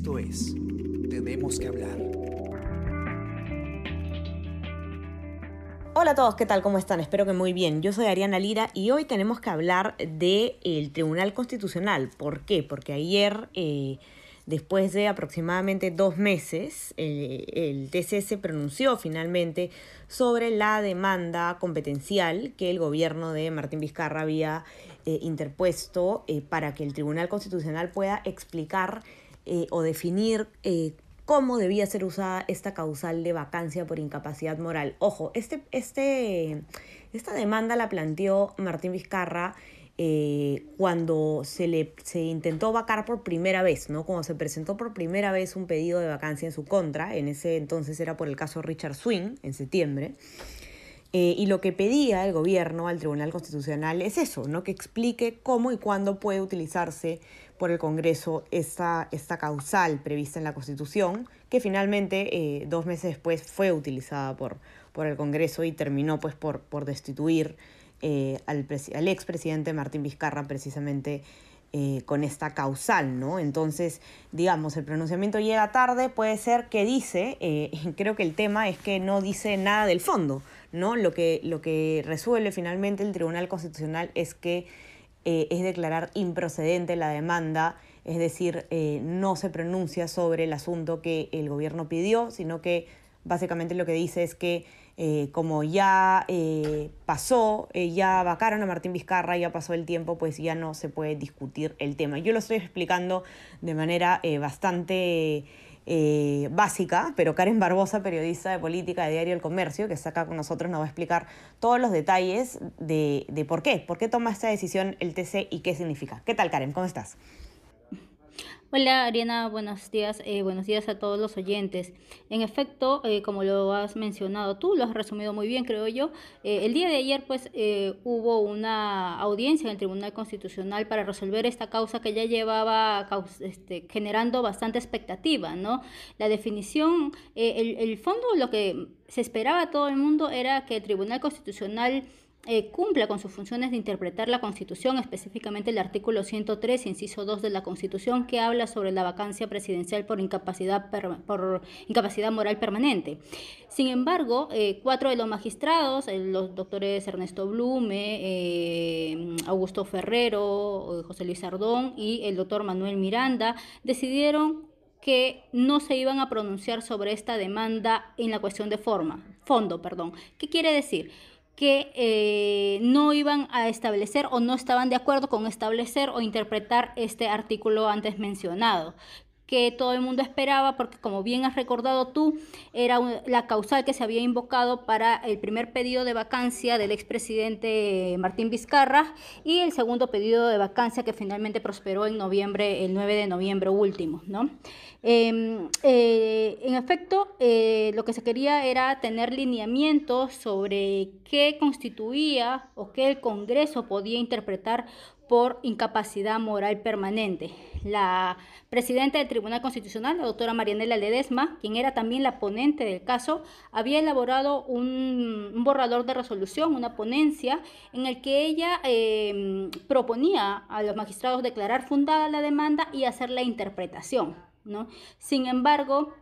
Esto es Tenemos que hablar. Hola a todos, ¿qué tal? ¿Cómo están? Espero que muy bien. Yo soy Ariana Lira y hoy tenemos que hablar del Tribunal Constitucional. ¿Por qué? Porque ayer, eh, después de aproximadamente dos meses, eh, el TC pronunció finalmente sobre la demanda competencial que el gobierno de Martín Vizcarra había eh, interpuesto para que el Tribunal Constitucional pueda explicar o definir cómo debía ser usada esta causal de vacancia por incapacidad moral. Ojo, este, este, esta demanda la planteó Martín Vizcarra eh, cuando se le se intentó vacar por primera vez, ¿no? Cuando se presentó por primera vez un pedido de vacancia en su contra, en ese entonces era por el caso Richard Swing, en septiembre. Eh, y lo que pedía el gobierno al Tribunal Constitucional es eso, ¿no? que explique cómo y cuándo puede utilizarse por el Congreso esta, causal prevista en la Constitución, que finalmente eh, dos meses después fue utilizada por, por el Congreso y terminó pues, por, por destituir eh, al, expresidente Martín Vizcarra precisamente con esta causal, ¿no? Entonces, digamos, el pronunciamiento llega tarde, puede ser que dice, creo que el tema es que no dice nada del fondo, ¿no? Lo que, lo que resuelve finalmente el Tribunal Constitucional es que eh, es declarar improcedente la demanda, es decir, eh, no se pronuncia sobre el asunto que el gobierno pidió, sino que básicamente lo que dice es que eh, como ya pasó, ya vacaron a Martín Vizcarra, ya pasó el tiempo, pues ya no se puede discutir el tema. Yo lo estoy explicando de manera bastante eh, básica, pero Karen Barbosa, periodista de política de Diario El Comercio, que está acá con nosotros, nos va a explicar todos los detalles de, de por qué, por qué toma esta decisión el TC y qué significa. ¿Qué tal, Karen? ¿Cómo estás? Hola Ariana, buenos días, eh, buenos días a todos los oyentes. En efecto, eh, como lo has mencionado tú, lo has resumido muy bien, creo yo. Eh, el día de ayer, pues, hubo una audiencia en el Tribunal Constitucional para resolver esta causa que ya llevaba este, generando bastante expectativa, ¿no? La definición, el, el fondo, lo que se esperaba a todo el mundo era que el Tribunal Constitucional eh, cumpla con sus funciones de interpretar la Constitución, específicamente el artículo 103, inciso 2 de la Constitución, que habla sobre la vacancia presidencial por incapacidad, por incapacidad moral permanente. Sin embargo, eh, cuatro de los magistrados, eh, los doctores Ernesto Blume, Augusto Ferrero, José Luis Ardón y el doctor Manuel Miranda, decidieron que no se iban a pronunciar sobre esta demanda en la cuestión de forma, fondo, perdón. ¿Qué quiere decir? Que eh, no iban a establecer o no estaban de acuerdo con establecer o interpretar este artículo antes mencionado que todo el mundo esperaba, porque como bien has recordado tú, era la causal que se había invocado para el primer pedido de vacancia del expresidente Martín Vizcarra y el segundo pedido de vacancia que finalmente prosperó en noviembre, el 9 de noviembre último, ¿no? Em, eh, en efecto, eh, lo que se quería era tener lineamientos sobre qué constituía o qué el Congreso podía interpretar por incapacidad moral permanente. La presidenta del Tribunal Constitucional, la doctora Marianela Ledesma, quien era también la ponente del caso, había elaborado un, borrador de resolución, una ponencia, en el que ella eh, proponía a los magistrados declarar fundada la demanda y hacer la interpretación. ¿no? Sin embargo,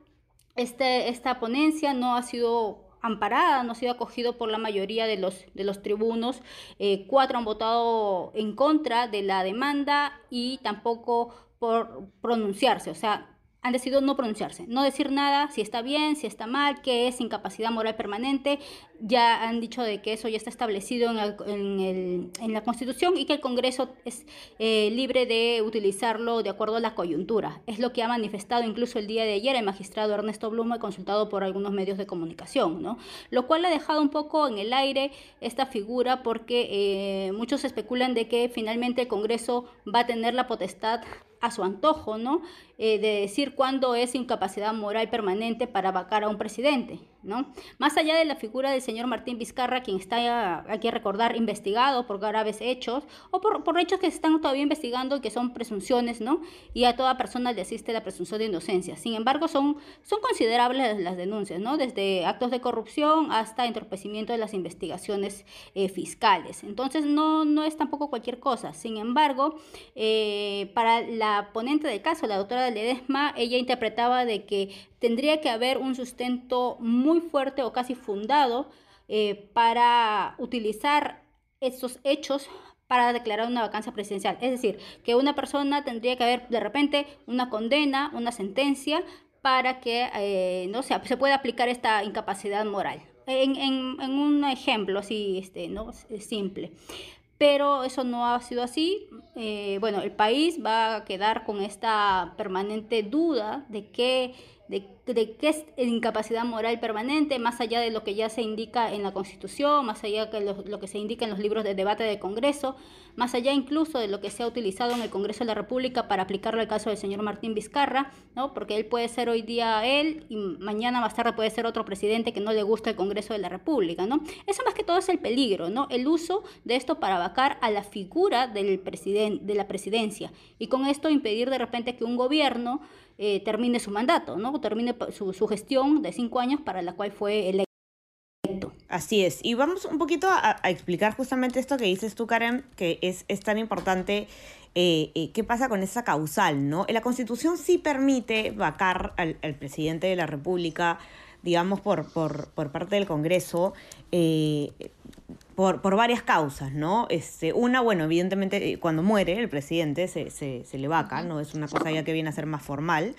este, esta ponencia no ha sido amparada, no ha sido acogido por la mayoría de los, de los tribunos. Eh, cuatro han votado en contra de la demanda y tampoco por pronunciarse. O sea, han decidido no pronunciarse, no decir nada, si está bien, si está mal, qué es incapacidad moral permanente. Ya han dicho de que eso ya está establecido en, la Constitución y que el Congreso es eh, libre de utilizarlo de acuerdo a la coyuntura. Es lo que ha manifestado incluso el día de ayer el magistrado Ernesto Blume, consultado por algunos medios de comunicación, ¿no? Lo cual ha dejado un poco en el aire esta figura porque eh, muchos especulan de que finalmente el Congreso va a tener la potestad a su antojo, ¿no? Eh, de decir cuándo es incapacidad moral permanente para vacar a un presidente, ¿no? Más allá de la figura del señor Martín Vizcarra, quien está, hay que recordar, investigado por graves hechos o por, por hechos que se están todavía investigando y que son presunciones, ¿no? Y a toda persona le asiste la presunción de inocencia. Sin embargo, son, son considerables las denuncias, ¿no? Desde actos de corrupción hasta entorpecimiento de las investigaciones eh, fiscales. Entonces, no, no es tampoco cualquier cosa. Sin embargo, eh, para la ponente del caso, la doctora de Ledesma, ella interpretaba de que tendría que haber un sustento muy fuerte o casi fundado eh, para utilizar estos hechos para declarar una vacancia presidencial. Es decir, que una persona tendría que haber de repente una condena, una sentencia, para que eh, no se, se pueda aplicar esta incapacidad moral. En, en, en un ejemplo así este, ¿no? simple. Pero eso no ha sido así. Eh, bueno, el país va a quedar con esta permanente duda de qué de, de qué es incapacidad moral permanente, más allá de lo que ya se indica en la Constitución, más allá de lo, lo, que se indica en los libros de debate del Congreso, más allá incluso de lo que se ha utilizado en el Congreso de la República para aplicarlo al caso del señor Martín Vizcarra, ¿no? porque él puede ser hoy día él y mañana más tarde puede ser otro presidente que no le gusta el Congreso de la República. ¿no? Eso más que todo es el peligro, ¿no? el uso de esto para vacar a la figura del presidente, de la presidencia y con esto impedir de repente que un gobierno eh, termine su mandato, ¿no? termine su, su, gestión de cinco años para la cual fue electo. Así es. Y vamos un poquito a, explicar justamente esto que dices tú, Karen, que es, tan importante. Eh, eh, ¿Qué pasa con esa causal? ¿no? La Constitución sí permite vacar al, presidente de la República, digamos, por, por, por parte del Congreso. Eh, por, por, varias causas, ¿no? Este, una, bueno, evidentemente cuando muere el presidente se, se, se le vaca, ¿no? Es una cosa ya que viene a ser más formal.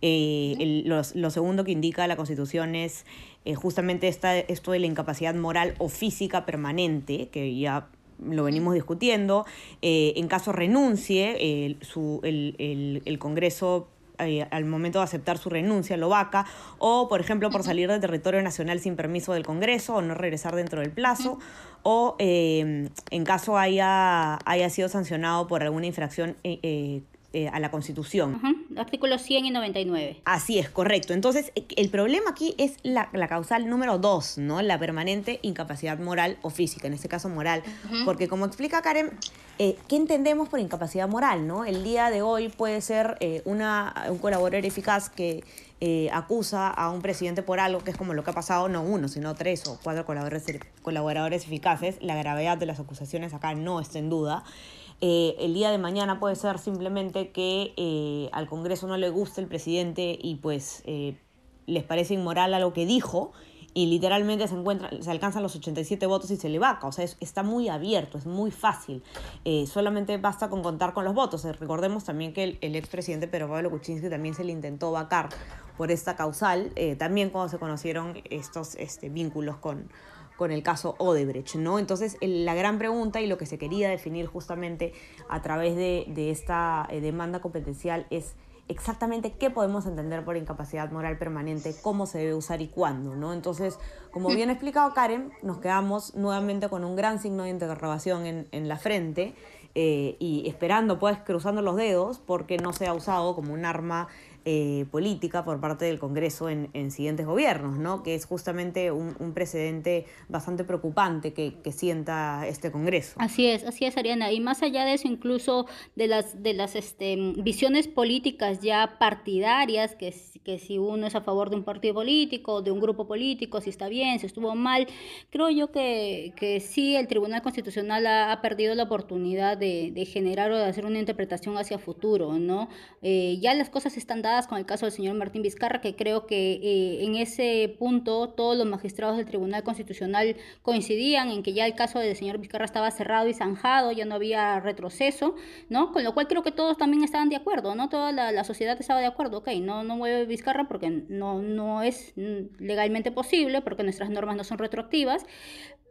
Eh, el, lo, lo, segundo que indica la Constitución es eh, justamente esta, esto de la incapacidad moral o física permanente, que ya lo venimos discutiendo. Eh, en caso renuncie, su, el, el, el Congreso eh, al momento de aceptar su renuncia, lo vaca, o por ejemplo por salir del territorio nacional sin permiso del Congreso o no regresar dentro del plazo, o eh, en caso haya, haya sido sancionado por alguna infracción eh, eh, a la Constitución. -huh. Artículos 100 y 99. Así es, correcto. Entonces, el problema aquí es la, la causal número 2, ¿no? La permanente incapacidad moral o física, en este caso moral. Porque como explica Karen, eh, ¿qué entendemos por incapacidad moral, no? El día de hoy puede ser eh, un colaborador eficaz que eh, acusa a un presidente por algo, que es como lo que ha pasado, no uno, sino tres o cuatro colaboradores, colaboradores eficaces. La gravedad de las acusaciones acá no está en duda. El día de mañana puede ser simplemente que al Congreso no le guste el presidente y pues les parece inmoral a lo que dijo y literalmente se encuentra, se alcanzan los 87 votos y se le vaca. O sea, es, está muy abierto, es muy fácil. Eh, solamente basta con contar con los votos. Eh, recordemos también que el, el expresidente Pedro Pablo Kuczynski también se le intentó vacar por esta causal, eh, también cuando se conocieron estos este, vínculos con, con el caso Odebrecht, ¿no? Entonces, la gran pregunta y lo que se quería definir justamente a través de, de esta demanda competencial es exactamente qué podemos entender por incapacidad moral permanente, cómo se debe usar y cuándo, ¿no? Entonces, como bien ha explicado Karen, nos quedamos nuevamente con un gran signo de interrogación en, en la frente eh, y esperando, pues, cruzando los dedos porque no sea usado como un arma eh, política por parte del Congreso en, en, siguientes gobiernos, ¿no? que es justamente un, un precedente bastante preocupante que, que, sienta este Congreso. Así es, así es, Ariana. Y más allá de eso, incluso de las, de las este, visiones políticas ya partidarias, que, que si uno es a favor de un partido político, de un grupo político, si está bien, si estuvo mal, creo yo que, que sí el Tribunal Constitucional ha, ha perdido la oportunidad de, de, generar o de hacer una interpretación hacia futuro, ¿no? Eh, ya las cosas están dadas con el caso del señor Martín Vizcarra, que creo que eh, en ese punto todos los magistrados del Tribunal Constitucional coincidían en que ya el caso del señor Vizcarra estaba cerrado y zanjado, ya no había retroceso, ¿no? Con lo cual creo que todos también estaban de acuerdo, ¿no? Toda la, la sociedad estaba de acuerdo, ok, no, no mueve Vizcarra porque no, no es legalmente posible, porque nuestras normas no son retroactivas,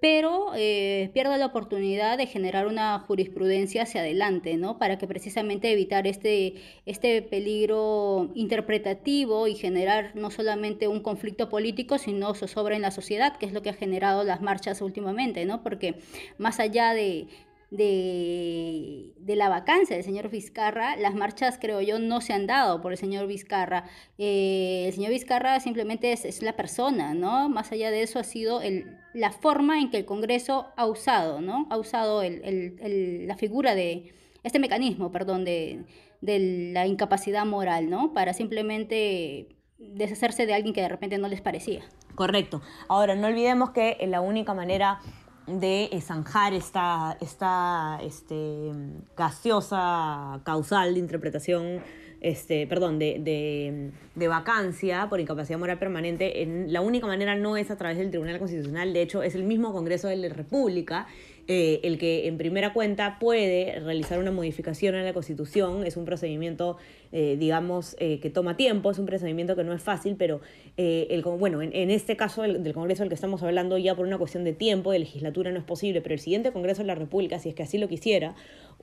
pero eh, pierde la oportunidad de generar una jurisprudencia hacia adelante, ¿no? Para que precisamente evitar este, este peligro interpretativo y generar no solamente un conflicto político, sino zozobra en la sociedad, que es lo que ha generado las marchas últimamente, ¿no? Porque más allá de, de, la vacancia del señor Vizcarra, las marchas, creo yo, no se han dado por el señor Vizcarra. Eh, el señor Vizcarra simplemente es, es, la persona, ¿no? Más allá de eso ha sido el, la forma en que el Congreso ha usado, ¿no? Ha usado el, el, la figura de, este mecanismo, perdón, de, de la incapacidad moral, ¿no? Para simplemente deshacerse de alguien que de repente no les parecía. Correcto. Ahora, no olvidemos que la única manera de zanjar esta, esta este, gaseosa causal de interpretación este, perdón, de, de, de, vacancia por incapacidad moral permanente, en, la única manera no es a través del Tribunal Constitucional, de hecho es el mismo Congreso de la República eh, el que en primera cuenta puede realizar una modificación en la Constitución. Es un procedimiento, eh, digamos, eh, que toma tiempo, es un procedimiento que no es fácil, pero el, bueno, en, este caso del Congreso del que estamos hablando ya por una cuestión de tiempo, de legislatura no es posible, pero el siguiente Congreso de la República, si es que así lo quisiera,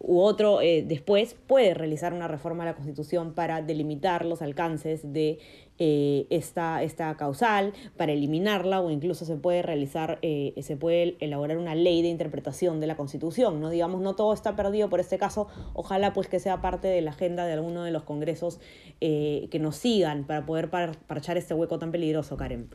u otro después, puede realizar una reforma a la Constitución para delimitar los alcances de eh, esta, esta, causal para eliminarla o incluso se puede realizar, eh, se puede elaborar una ley de interpretación de la Constitución, ¿no? Digamos, no todo está perdido por este caso, ojalá pues que sea parte de la agenda de alguno de los congresos eh, que nos sigan para poder parchar este hueco tan peligroso, Karen.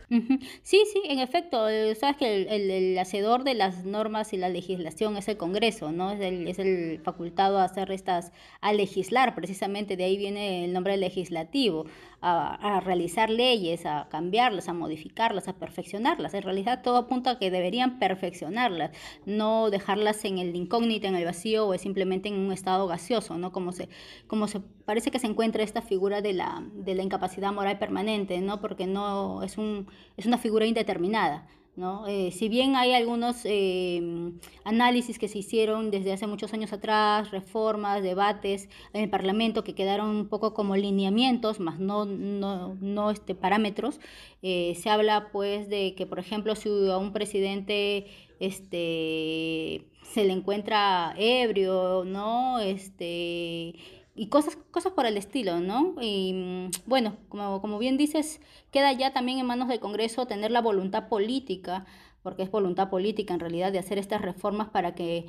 Sí, sí, en efecto, sabes que el, hacedor de las normas y la legislación es el Congreso, ¿no? Es el, es el facultado a hacer estas, a legislar, precisamente de ahí viene el nombre legislativo a, realizar leyes, a cambiarlas, a modificarlas, a perfeccionarlas. En realidad todo apunta a que deberían perfeccionarlas, no dejarlas en el incógnito, en el vacío o simplemente en un estado gaseoso, ¿no? Como se, como se parece que se encuentra esta figura de la, de la incapacidad moral permanente, ¿no? Porque no es, un, es una figura indeterminada. ¿No? Eh, si bien hay algunos eh, análisis que se hicieron desde hace muchos años atrás, reformas, debates en el Parlamento que quedaron un poco como lineamientos, más no, no, no este, parámetros, eh, se habla pues de que, por ejemplo, si a un presidente este, se le encuentra ebrio, ¿no? Este, y cosas, cosas por el estilo, ¿no? Y mm, bueno, como, como bien dices, queda ya también en manos del Congreso tener la voluntad política, porque es voluntad política en realidad de hacer estas reformas para que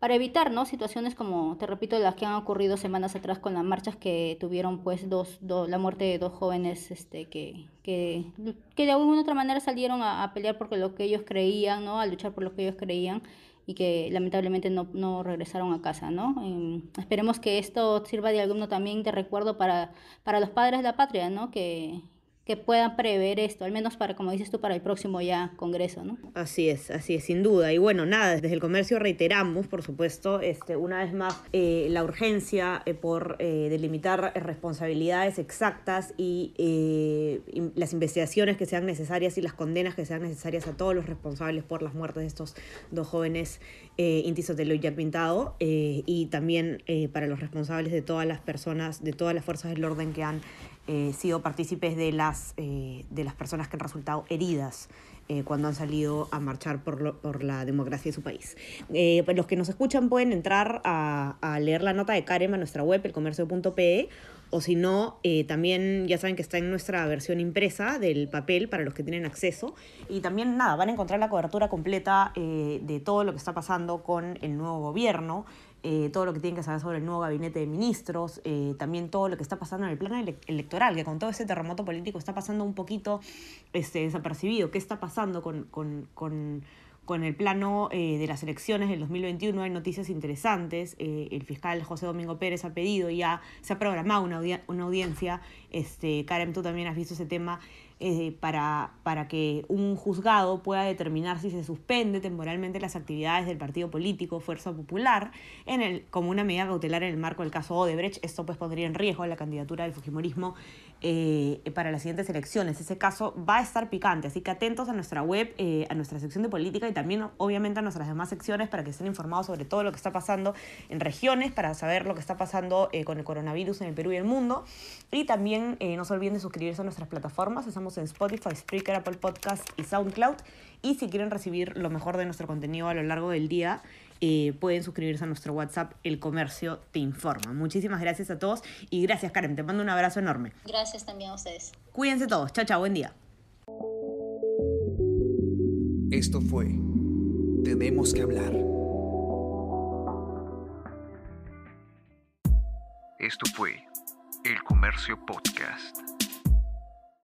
para evitar ¿no? situaciones como, te repito, las que han ocurrido semanas atrás con las marchas que tuvieron pues dos, la muerte de dos jóvenes este, que, que, que de alguna u otra manera salieron a, pelear por lo que ellos creían, ¿no? a luchar por lo que ellos creían y que lamentablemente no, no regresaron a casa, ¿no? Em, esperemos que esto sirva de alguno también de recuerdo para, para los padres de la patria, ¿no? Que, que puedan prever esto, al menos para, como dices tú, para el próximo ya Congreso, ¿no? Así es, así es, sin duda. Y bueno, nada, desde el comercio reiteramos, por supuesto, este, una vez más, eh, la urgencia eh, por eh, delimitar responsabilidades exactas y, las investigaciones que sean necesarias y las condenas que sean necesarias a todos los responsables por las muertes de estos dos jóvenes, Inti Sotelo y Jack Pintado, y también para los responsables de todas las personas, de todas las fuerzas del orden que han eh, sido partícipes de las, eh, de las personas que han resultado heridas eh, cuando han salido a marchar por, por la democracia de su país. pues los que nos escuchan pueden entrar a, a, leer la nota de Karen a nuestra web, elcomercio.pe, o si no, también ya saben que está en nuestra versión impresa del papel para los que tienen acceso. Y también, nada, van a encontrar la cobertura completa de todo lo que está pasando con el nuevo gobierno. Eh, todo lo que tienen que saber sobre el nuevo gabinete de ministros, eh, también todo lo que está pasando en el plano electoral, que con todo ese terremoto político está pasando un poquito este, desapercibido. ¿Qué está pasando con, con, con el plano eh, de las elecciones del 2021? Hay noticias interesantes. el fiscal José Domingo Pérez ha pedido ya, se ha programado una audiencia. Este, Karen, tú también has visto ese tema eh, para, para que un juzgado pueda determinar si se suspende temporalmente las actividades del partido político Fuerza Popular en el, como una medida cautelar en el marco del caso Odebrecht. Esto pues pondría en riesgo la candidatura del Fujimorismo eh, para las siguientes elecciones. Ese caso va a estar picante, así que atentos a nuestra web, eh, a nuestra sección de política y también obviamente a nuestras demás secciones para que estén informados sobre todo lo que está pasando en regiones, para saber lo que está pasando con el coronavirus en el Perú y el mundo. Y también no se olviden de suscribirse a nuestras plataformas. Estamos en Spotify, Spreaker, Apple Podcast y SoundCloud. Y si quieren recibir lo mejor de nuestro contenido a lo largo del día, eh, pueden suscribirse a nuestro WhatsApp, El Comercio Te Informa. Muchísimas gracias a todos y gracias Karen, te mando un abrazo enorme. Gracias también a ustedes. Cuídense todos, chao, chao, buen día. Esto fue Tenemos que hablar. Esto fue El Comercio Podcast.